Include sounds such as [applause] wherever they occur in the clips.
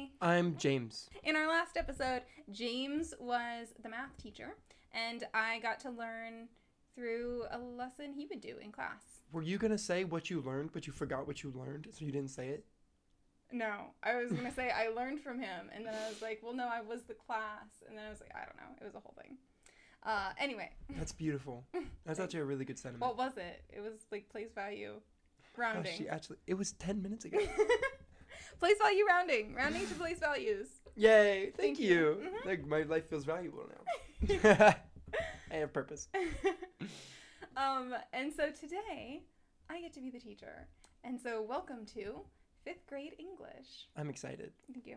I'm Emily. I'm James. In our last episode, James was the math teacher, and I got to learn through a lesson he would do in class. Were you gonna say what you learned, but you forgot what you learned, so you didn't say it? No, I was gonna say I learned from him, and then I was like, well, no, I was the class, and then I was like, I don't know, it was a whole thing. Uh, anyway, That's beautiful. That's [laughs] actually a really good sentiment. what was it? It was like place value, Oh, she actually, it was ten minutes ago. [laughs] place value rounding, rounding to place values. Yay! Thank, Thank you. you. Mhm. Like my life feels valuable now. [laughs] I have purpose. [laughs] um, and so today I get to be the teacher. And so welcome to fifth grade English. I'm excited. Thank you.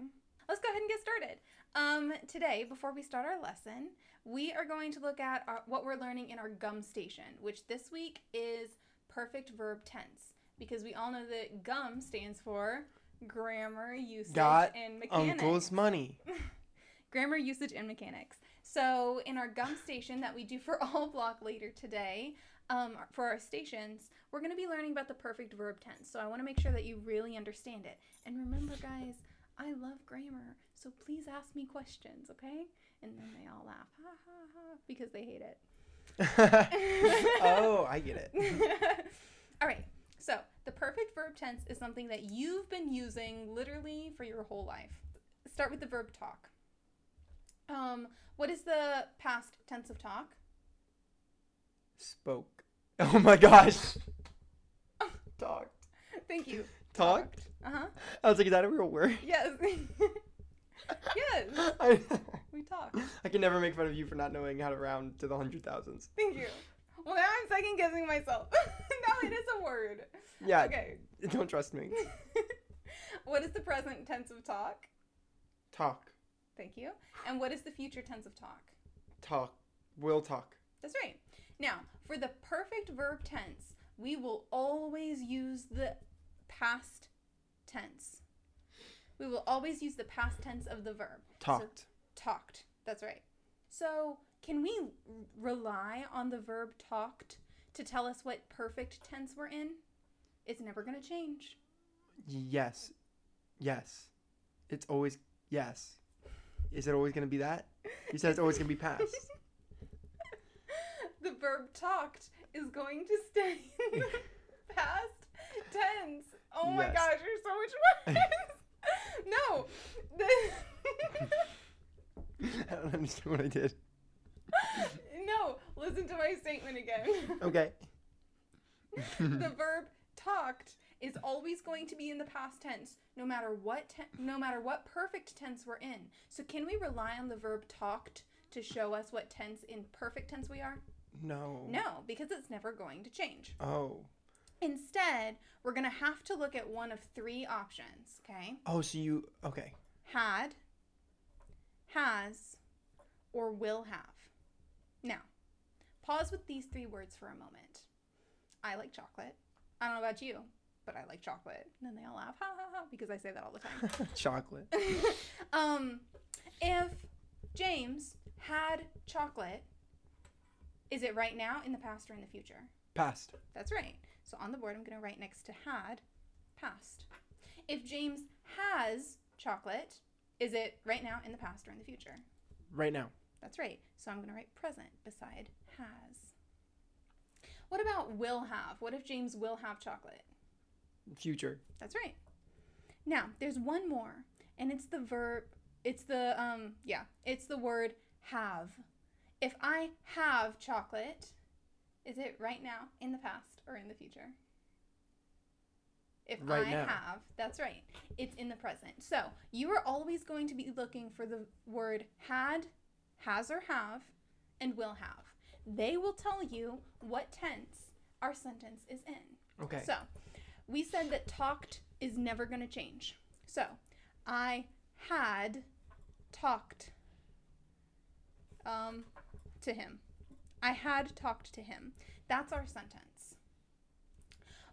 Let's go ahead and get started. Um, today, before we start our lesson, we are going to look at our, what we're learning in our gum station, which this week is perfect verb tense, because we all know that gum stands for grammar, usage, Got and mechanics Uncle's money. [laughs] grammar usage and mechanics. So in our gum station that we do for [laughs] all block later today, um, for our stations, we're going to be learning about the perfect verb tense. So I want to make sure that you really understand it. And remember, guys, I love grammar, so please ask me questions, okay? And then they all laugh, ha ha ha, because they hate it. [laughs] oh, I get it. all right. So the perfect verb tense is something that you've been using literally for your whole life. Start with the verb talk. Um, what is the past tense of talk? Spoke. [laughs] Oh my gosh. [laughs] Talked. Thank you. Talked. Uh huh. I was like, is that a real word? Yes. [laughs] yes. I, We talk. I can never make fun of you for not knowing how to round to the hundred thousands. Thank you. Well, now I'm second guessing myself. [laughs] no, it is a word. Yeah. Okay. [laughs] Don't trust me. [laughs] what is the present tense of talk? Talk. Thank you. And what is the future tense of talk? Talk. Will talk. That's right. Now, for the perfect verb tense, we will always use the past tense. We will always use the past tense of the verb. Talked. Talked. That's right. So, can we rely on the verb talked to tell us what perfect tense we're in? It's never going to change. yes. Yes. It's always yes. Is it always gonna be that? You said it's always gonna be past. [laughs] the verb talked is going to stay in the [laughs] past tense. Oh my gosh, you're so much worse. [laughs] no. I don't understand what I did. Listen to my statement again. [laughs] Okay. the verb talked is always going to be in the past tense no matter what te- no matter what perfect tense we're in. So can we rely on the verb talked to show us what tense in perfect tense we are? no. No, because it's never going to change. Oh. Instead, we're going to have to look at one of three options, okay? Oh, so you okay. Had, has, or will have. Now, pause with these three words for a moment. I like chocolate. I don't know about you, but I like chocolate. And then they all laugh, ha ha ha, because I say that all the time. [laughs] Chocolate. [laughs] um, if James had chocolate, is it right now, in the past, or in the future? Past. That's right. So on the board, I'm going to write next to had, past. If James has chocolate, is it right now, in the past, or in the future? Right now. That's right. So I'm going to write present beside has. What about will have? What if James will have chocolate? Future. That's right. Now, there's one more, and it's the verb, it's the, um, yeah, it's the word have. If I have chocolate, is it right now, in the past, or in the future? If Right I now. have, that's right. It's in the present. So you are always going to be looking for the word had, has or have, and will have. They will tell you what tense our sentence is in. Okay. So, we said that talked is never going to change. So, I had talked um, to him. I had talked to him. That's our sentence.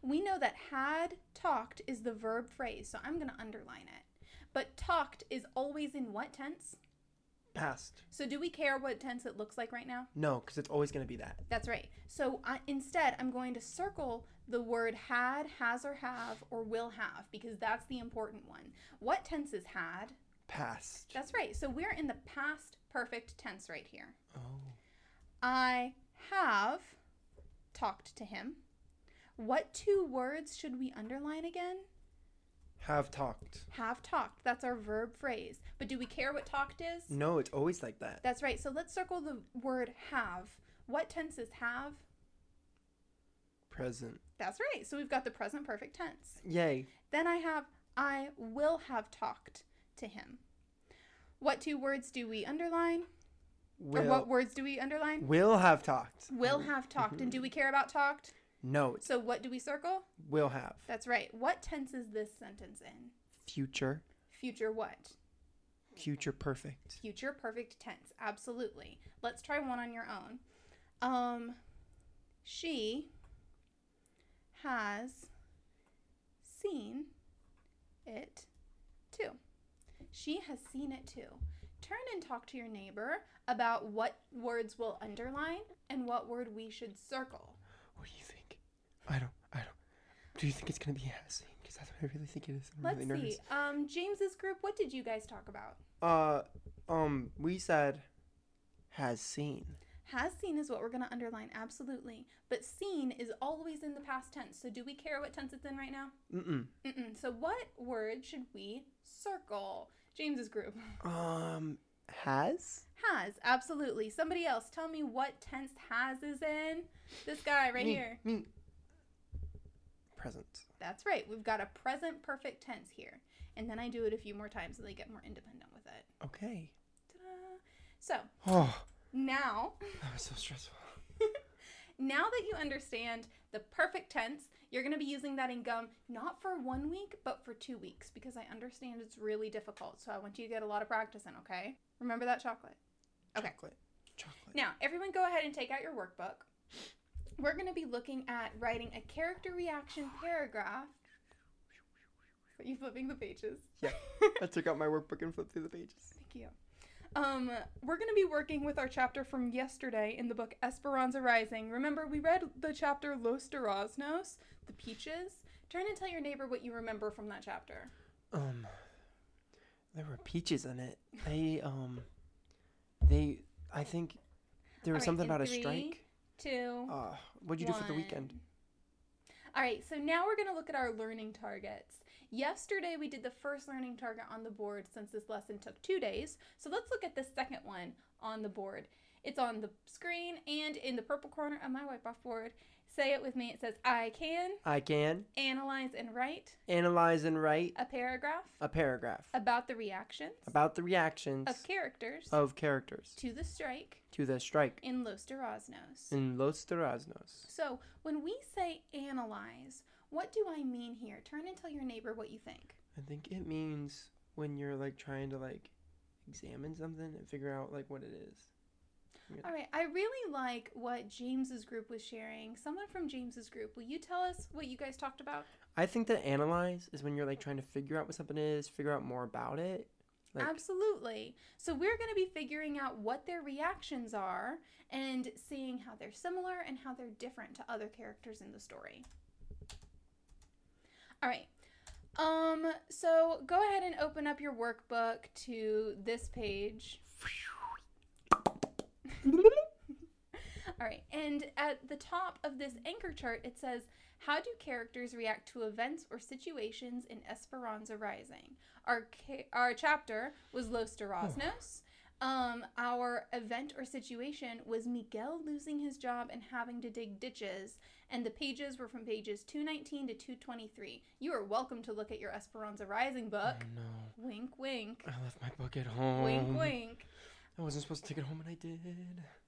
We know that had talked is the verb phrase, so I'm going to underline it. But talked is always in what tense? Past. So do we care what tense it looks like right now? No, because it's always going to be that. That's right. So I, instead, I'm going to circle the word had, has or have, or will have because that's the important one. What tense is had? Past. That's right. So we're in the past perfect tense right here. Oh. I have talked to him. What two words should we underline again? Have talked. Have talked. That's our verb phrase. But do we care what talked is? No, it's always like that. That's right. So let's circle the word have. What tense is have? Present. That's right. So we've got the present perfect tense. Yay. Then I have I will have talked to him. What two words do we underline? Will. Or what words do we underline? will have talked. Will have talked. And do we care about talked? No, So what do we circle? will have. That's right. What tense is this sentence in? Future. Future what? Future perfect. Future perfect tense. Absolutely. Let's try one on your own. Um she has seen it too. She has seen it too. Turn and talk to your neighbor about what words we'll underline and what word we should circle. What do you think? I don't. I don't. Do you think it's gonna be has seen? Because that's what I really think it is. I'm Let's really nervous. see. Um James's group, what did you guys talk about? Uh, um, we said has seen. Has seen is what we're going to underline, absolutely. But seen is always in the past tense. So do we care what tense it's in right now? Mm-mm. Mm-mm. So what word should we circle? James's group. [laughs] Um, has. Has, absolutely. Somebody else, tell me what tense has is in. This guy right Me, here. Me. Present. That's right. We've got a present perfect tense here. And then I do it a few more times so they get more independent with it. Okay. Ta-da. So Oh, now [laughs] that was so stressful. [laughs] Now that you understand the perfect tense, you're going to be using that in gum not for one week, but for two weeks because I understand it's really difficult. So I want you to get a lot of practice in, okay? Remember that chocolate. Okay. Chocolate. Chocolate. Now, everyone go ahead and take out your workbook. We're going to be looking at writing a character reaction paragraph. Are you flipping the pages? Yeah. [laughs] I took out my workbook and flipped through the pages. Thank you. Um, we're going to be working with our chapter from yesterday in the book Esperanza Rising. Remember, we read the chapter Los Duraznos, the peaches. Turn and tell your neighbor what you remember from that chapter. Um, there were peaches in it. They um, they. I think there was All right, something in about a strike. Two. Uh, what'd you do for the weekend? All right, so now we're going to look at our learning targets. Yesterday we did the first learning target on the board since this lesson took two days. So let's look at the second one on the board. It's on the screen and in the purple corner of my whiteboard board. Say it with me. It says, I can I can analyze and write analyze and write a paragraph a paragraph about the reactions about the reactions of characters of characters to the strike to the strike in Los Duraznos. in Los Duraznos. So when we say analyze, what do I mean here? Turn and tell your neighbor what you think. I think it means when you're like trying to like examine something and figure out like what it is. All right, I really like what James's group was sharing. Someone from James's group, will you tell us what you guys talked about? I think that analyze is when you're like trying to figure out what something is, figure out more about it. Like Absolutely. So we're going to be figuring out what their reactions are and seeing how they're similar and how they're different to other characters in the story. All right. Um so go ahead and open up your workbook to this page. All right. And at the top of this anchor chart it says how do characters react to events or situations in Esperanza Rising? Our ca- our chapter was Los Duraznos. Um, our event or situation was Miguel losing his job and having to dig ditches, and the pages were from pages 219 to 223. You are welcome to look at your Esperanza Rising book. Oh no. Wink, wink. I left my book at home. Wink, wink. I wasn't supposed to take it home and I did.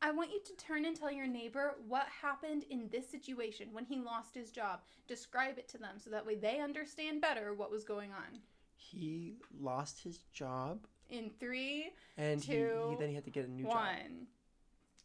I want you to turn and tell your neighbor what happened in this situation when he lost his job. Describe it to them so that way they understand better what was going on. He lost his job In three, and he, Two, he then he had to get a new job.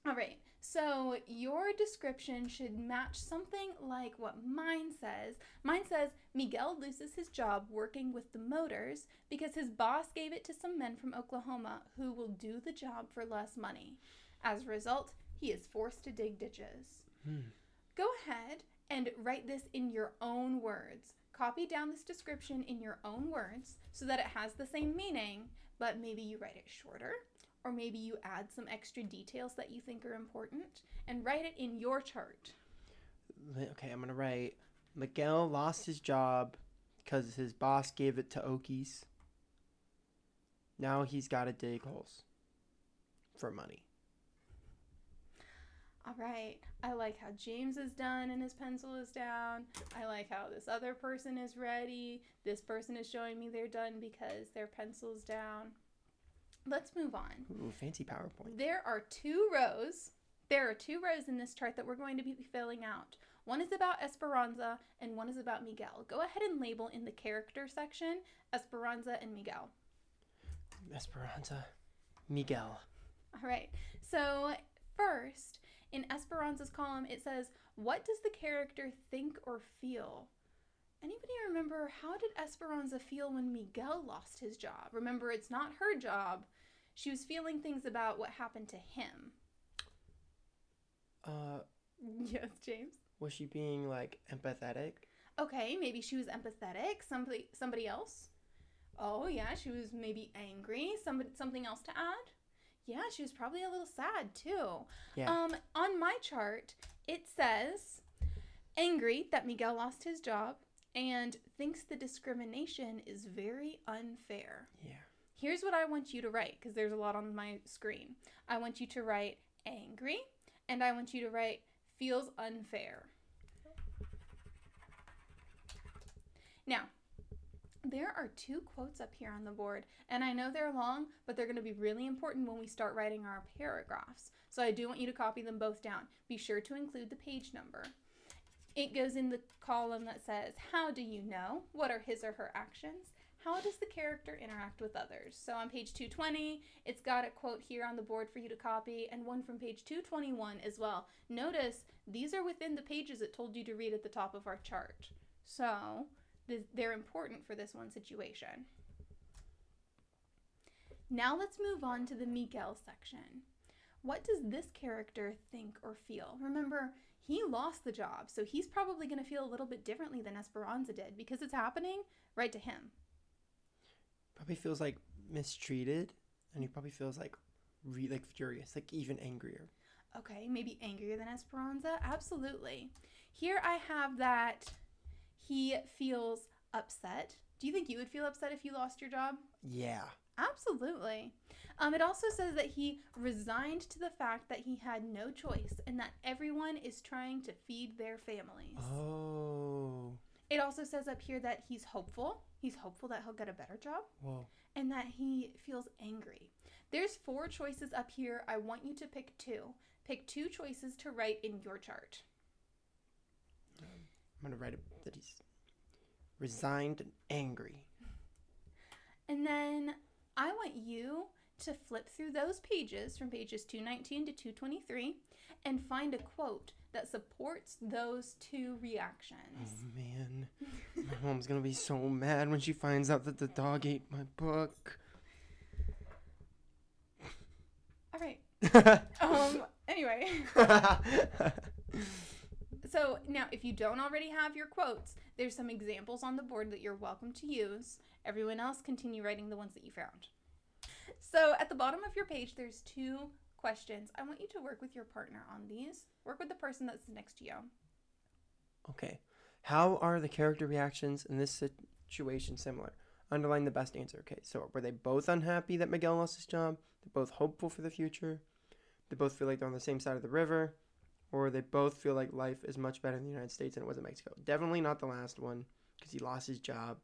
All right. So your description should match something like what mine says. Mine says Miguel loses his job working with the motors because his boss gave it to some men from Oklahoma who will do the job for less money. As a result, he is forced to dig ditches. Hmm. Go ahead and write this in your own words. Copy down this description in your own words so that it has the same meaning, but maybe you write it shorter, or maybe you add some extra details that you think are important and write it in your chart. Okay, I'm gonna write. Miguel lost his job because his boss gave it to Okies. Now he's got to dig holes for money. All right. I like how James is done and his pencil is down. I like how this other person is ready. This person is showing me they're done because their pencil's down. Let's move on. Ooh, fancy PowerPoint. There are two rows. There are two rows in this chart that we're going to be filling out. One is about Esperanza and one is about Miguel. Go ahead and label in the character section Esperanza and Miguel. Esperanza, Miguel. All right. So, first, in Esperanza's column, it says, What does the character think or feel? Anybody remember how did Esperanza feel when Miguel lost his job? Remember, it's not her job. She was feeling things about what happened to him. Uh, [laughs] Yes, James. was she being like empathetic? Okay, maybe she was empathetic. Somebody somebody else? Oh yeah, she was maybe angry. Somebody something else to add? Yeah, she was probably a little sad too. Yeah. Um on my chart, it says angry that Miguel lost his job and thinks the discrimination is very unfair. yeah. Here's what I want you to write because there's a lot on my screen. I want you to write angry and I want you to write feels unfair. Now, there are two quotes up here on the board, and I know they're long, but they're going to be really important when we start writing our paragraphs. So I do want you to copy them both down. Be sure to include the page number. It goes in the column that says, How do you know? What are his or her actions? How does the character interact with others? So on page 220, it's got a quote here on the board for you to copy, and one from page 221 as well. Notice these are within the pages it told you to read at the top of our chart. So th- they're important for this one situation. Now let's move on to the Miguel section. What does this character think or feel? Remember, he lost the job, so he's probably going to feel a little bit differently than Esperanza did because it's happening right to him. Probably feels like mistreated, and he probably feels like, re- like furious, like even angrier. Okay, maybe angrier than Esperanza? Absolutely. Here I have that he feels upset. Do you think you would feel upset if you lost your job? Yeah. Absolutely. Um, it also says that he resigned to the fact that he had no choice and that everyone is trying to feed their families. Oh. It also says up here that he's hopeful. He's hopeful that he'll get a better job Whoa. and that he feels angry. There's four choices up here. I want you to pick two. Pick two choices to write in your chart. I'm gonna write it that he's resigned and angry. And then I want you to flip through those pages from pages 219 to 223 and find a quote that supports those two reactions. Oh man, my [laughs] mom's gonna be so mad when she finds out that the dog ate my book. All right. [laughs] Um anyway, [laughs] so now if you don't already have your quotes, there's some examples on the board that you're welcome to use. Everyone else continue writing the ones that you found. So at the bottom of your page there's two questions. I want you to work with your partner on these. Work with the person that's next to you. okay, how are the character reactions in this situation similar? Underline the best answer. Okay, so were they both unhappy that Miguel lost his job? They're both hopeful for the future. They both feel like they're on the same side of the river, or they both feel like life is much better in the United States than it was in Mexico. Definitely not the last one because he lost his job,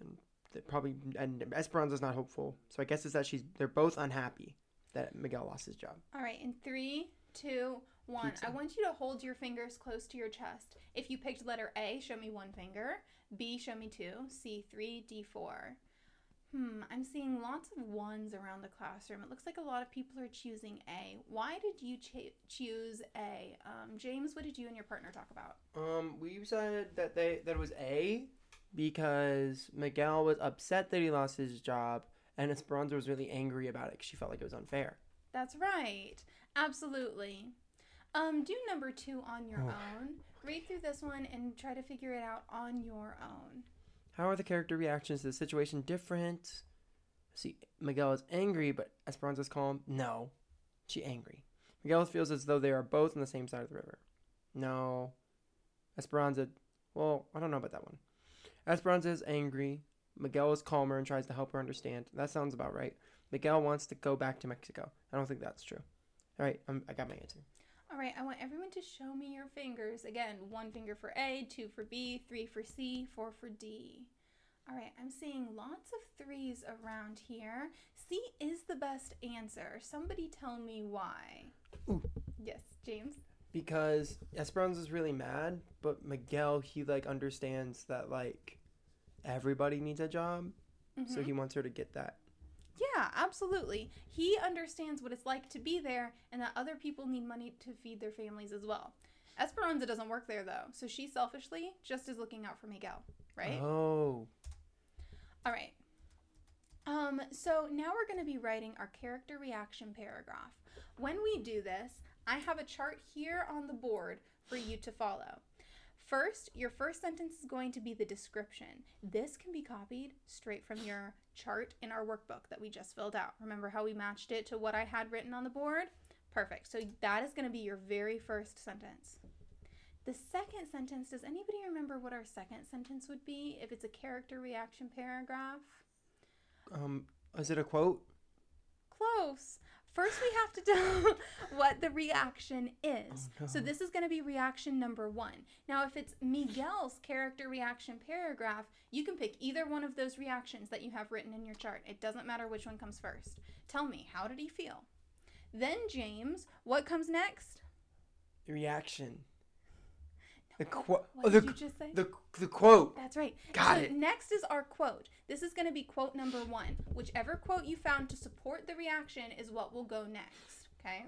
and they probably and Esperanza's not hopeful. So I guess it's that she's they're both unhappy that Miguel lost his job. All right, in three, two, one. Pizza. I want you to hold your fingers close to your chest. If you picked letter A, show me one finger. B, show me two. C, three. D, four. Hmm, I'm seeing lots of ones around the classroom. It looks like a lot of people are choosing A. Why did you ch- choose A? Um, James, what did you and your partner talk about? Um, we said that they that it was A because Miguel was upset that he lost his job, and Esperanza was really angry about it because she felt like it was unfair. That's right. Absolutely. Um, do number two on your Oh. own. Read through this one and try to figure it out on your own. How are the character reactions to the situation different? See, Miguel is angry, but Esperanza's calm. No, she angry. Miguel feels as though they are both on the same side of the river. No, Esperanza. Well, I don't know about that one. Esperanza is angry. Miguel is calmer and tries to help her understand. That sounds about right. Miguel wants to go back to Mexico. I don't think that's true. All right, I'm, I got my answer. All right, I want everyone to show me your fingers. Again, one finger for A, two for B, three for C, four for D. All right, I'm seeing lots of threes around here. C is the best answer. Somebody tell me why. Ooh. Yes, James. because Esperanza's really mad, but Miguel he like understands that like everybody needs a job, so Mhm. he wants her to get that. Yeah, absolutely. He understands what it's like to be there and that other people need money to feed their families as well. Esperanza doesn't work there though, so she selfishly just is looking out for Miguel, right? Oh, All right. Um, so now we're going to be writing our character reaction paragraph. When we do this, I have a chart here on the board for you to follow. First, your first sentence is going to be the description. This can be copied straight from your chart in our workbook that we just filled out. Remember how we matched it to what I had written on the board? Perfect. So that is going to be your very first sentence. The second sentence, does anybody remember what our second sentence would be if it's a character reaction paragraph? um, is it a quote? Close. First, we have to [laughs] tell what the reaction is. Oh, So, this is going to be reaction number one. Now, if it's Miguel's character reaction paragraph, you can pick either one of those reactions that you have written in your chart. It doesn't matter which one comes first. Tell me, how did he feel? Then, James, what comes next? Reaction. The quote. What Oh, did the, you just say? the the quote. That's right. Got so it. Next is our quote. This is going to be quote number one. Whichever quote you found to support the reaction is what will go next. Okay.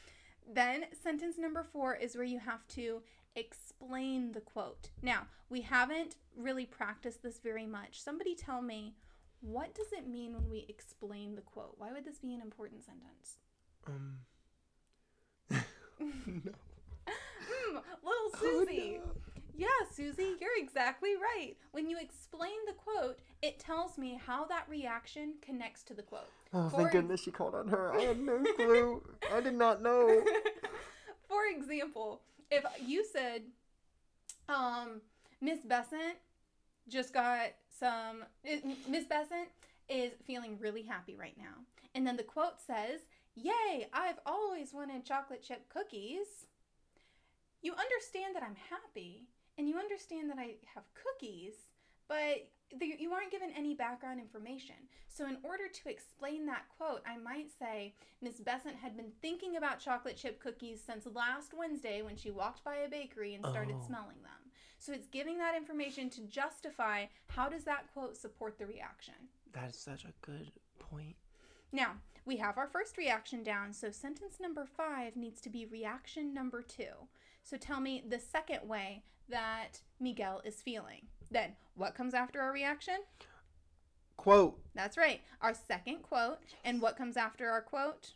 [laughs] then sentence number four is where you have to explain the quote. Now, we haven't really practiced this very much. Somebody tell me, what does it mean when we explain the quote? Why would this be an important sentence? Um. [laughs] [laughs] no. Hmm, little [laughs] Oh, Susie. no. Yeah, Susie, you're exactly right. When you explain the quote, it tells me how that reaction connects to the quote. Oh, For thank goodness she called on her. I had no clue. I did not know. [laughs] For example, if you said, um, Miss Besant just got some, Miss Besant is feeling really happy right now. And then the quote says, Yay, I've always wanted chocolate chip cookies. You understand that I'm happy and you understand that I have cookies, but the, you aren't given any background information. So, in order to explain that quote, I might say Miss Besant had been thinking about chocolate chip cookies since last Wednesday when she walked by a bakery and started Oh. smelling them. So, it's giving that information to justify how does that quote support the reaction. That is such a good point. Now, we have our first reaction down, so sentence number five needs to be reaction number two. So tell me the second way that Miguel is feeling. Then, what comes after our reaction? Quote. That's right, our second quote. And what comes after our quote?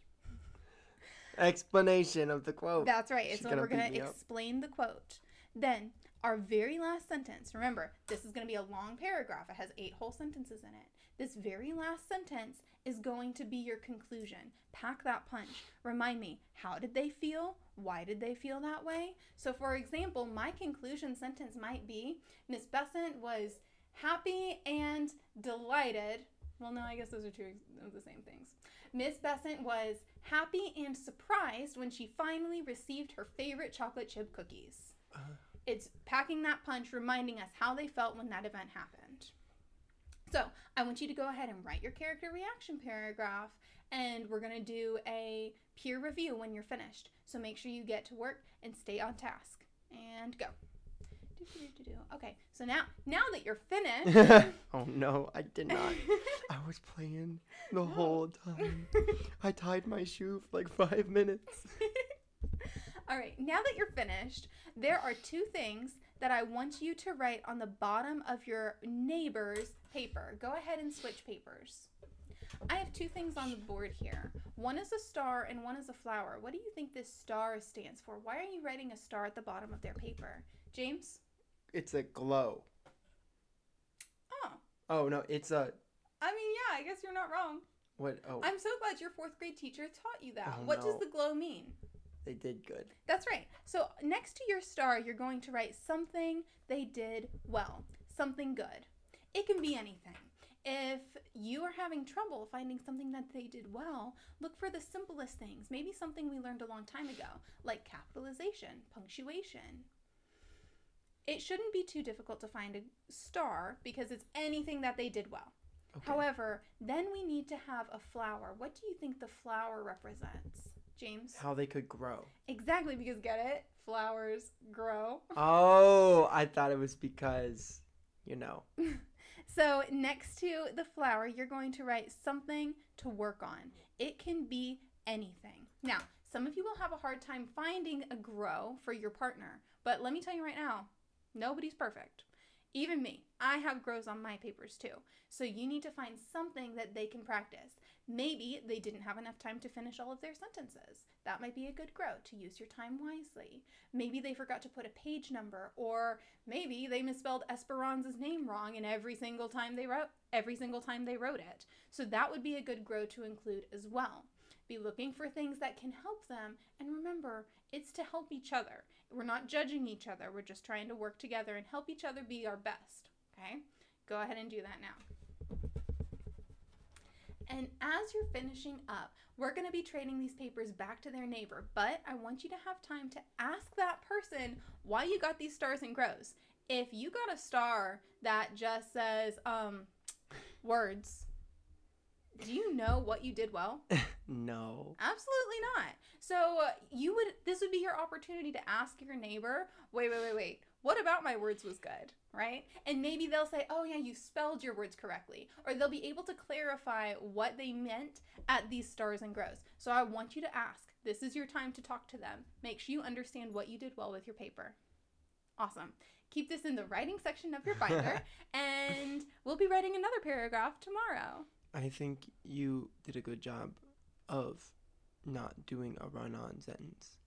Explanation of the quote. That's right, She's it's when gonna we're going to me up. explain the quote. Then, our very last sentence, remember, this is going to be a long paragraph. It has eight whole sentences in it. This very last sentence is going to be your conclusion. Pack that punch. Remind me, how did they feel? Why did they feel that way? So, for example, my conclusion sentence might be Miss Besant was happy and delighted. Well, no, I guess those are two of the same things. Miss Besant was happy and surprised when she finally received her favorite chocolate chip cookies. Uh. It's packing that punch, reminding us how they felt when that event happened. So, I want you to go ahead and write your character reaction paragraph, and we're going to do a peer review when you're finished. So, make sure you get to work and stay on task. And go. Okay, so now now that you're finished. [laughs] oh no, I did not. [laughs] I was playing the No. whole time. I tied my shoe for like five minutes. [laughs] All right, now that you're finished, there are two things that I want you to write on the bottom of your neighbor's paper. Go ahead and switch papers. I have two things on the board here. One is a star and one is a flower. What do you think this star stands for? Why are you writing a star at the bottom of their paper? James? It's a glow. Oh, Oh no, it's a I mean, yeah, I guess you're not wrong. what? Oh, I'm so glad your fourth grade teacher taught you that. Oh, what does the glow mean? they did good. That's right. So next to your star, you're going to write something they did well, something good. It can be anything. If you are having trouble finding something that they did well, look for the simplest things. Maybe something we learned a long time ago, like capitalization, punctuation. It shouldn't be too difficult to find a star because it's anything that they did well. Okay. However, then we need to have a flower. What do you think the flower represents? James? How they could grow. Exactly, because get it? Flowers grow. Oh, I thought it was because, you know. [laughs] So, next to the flower, you're going to write something to work on. It can be anything. Now, some of you will have a hard time finding a grow for your partner, but let me tell you right now, nobody's perfect. Even me, I have grows on my papers too. So, you need to find something that they can practice. Maybe they didn't have enough time to finish all of their sentences. That might be a good grow to use your time wisely. Maybe they forgot to put a page number, or maybe they misspelled Esperanza's name wrong and every single time they wrote every single time they wrote it. So that would be a good grow to include as well. Be looking for things that can help them and remember, it's to help each other. We're not judging each other. We're just trying to work together and help each other be our best. Okay? Go ahead and do that now. And as you're finishing up, we're going to be trading these papers back to their neighbor, but I want you to have time to ask that person why you got these stars and grows. If you got a star that just says um words, do you know what you did well? [laughs] No. Absolutely not. So you would this would be your opportunity to ask your neighbor, wait, wait, wait, wait. What about my words was good, right? And maybe they'll say, "Oh yeah, you spelled your words correctly," or they'll be able to clarify what they meant at these stars and grows. So I want you to ask. This is your time to talk to them. Make sure you understand what you did well with your paper. Awesome. Keep this in the writing section of your binder, [laughs] and we'll be writing another paragraph tomorrow. I think you did a good job of not doing a run on sentence.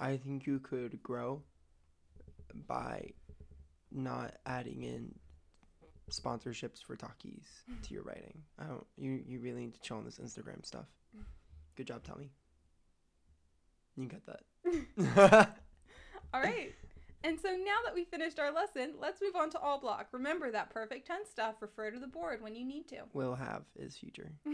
I think you could grow by not adding in sponsorships for Takis mm-hmm. to your writing. I don't you you really need to chill on this Instagram stuff. Mm-hmm. Good job, Tommy. You got that. [laughs] [laughs] All right. And so now that we finished our lesson, let's move on to all block. Remember that perfect tense stuff. Refer to the board when you need to. Will have is future. [laughs] all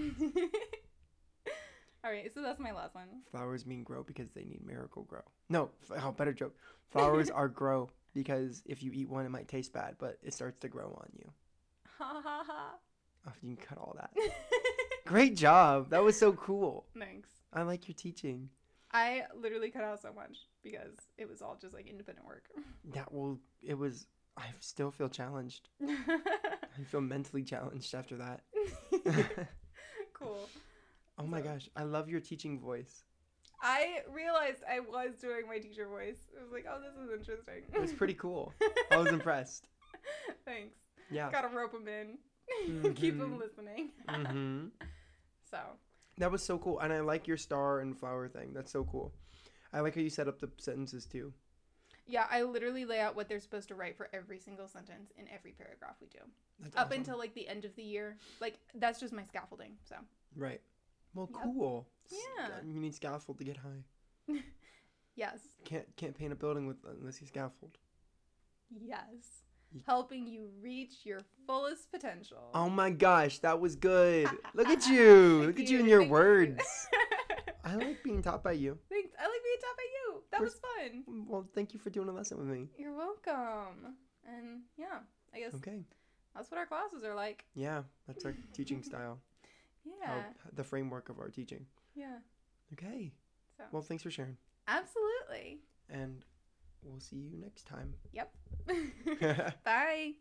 right, so that's my last one. Flowers mean grow because they need miracle grow. No, oh, better joke. Flowers are grow because if you eat one, it might taste bad, but it starts to grow on you. Ha ha ha. Oh, you can cut all that. [laughs] Great job. That was so cool. Thanks. I like your teaching. I literally cut out so much because it was all just like independent work. [laughs] That will. It was. I still feel challenged. [laughs] I feel mentally challenged after that. cool. oh my So- gosh, I love your teaching voice. I realized I was doing my teacher voice. I was like, oh, this is interesting. It was pretty cool. [laughs] I was impressed. Thanks. Yeah. Gotta rope them in. [laughs] Keep them listening. hmm [laughs] So, That was so cool, and I like your star and flower thing. That's so cool. I like how you set up the sentences too. yeah, I literally lay out what they're supposed to write for every single sentence in every paragraph we do. That's Up awesome. until like the end of the year. Like, that's just my scaffolding. So, right. Well, Yep. cool. Yeah. You need scaffold to get high. [laughs] yes. Can't can't paint a building with unless you scaffold. Yes. Ye- Helping you reach your fullest potential. Oh my gosh, that was good. [laughs] Look at you. Look Thank at you and your thank you. words. [laughs] I like being taught by you. Thanks. I like being taught by you. That We're was fun. Mm, well, thank you for doing a lesson with me. You're welcome. And yeah, I guess Okay. that's what our classes are like. Yeah, that's our teaching style. Yeah. How, the framework of our teaching. Yeah. Okay. So, Well, thanks for sharing. absolutely. And we'll see you next time. Yep. [laughs] [laughs] Bye.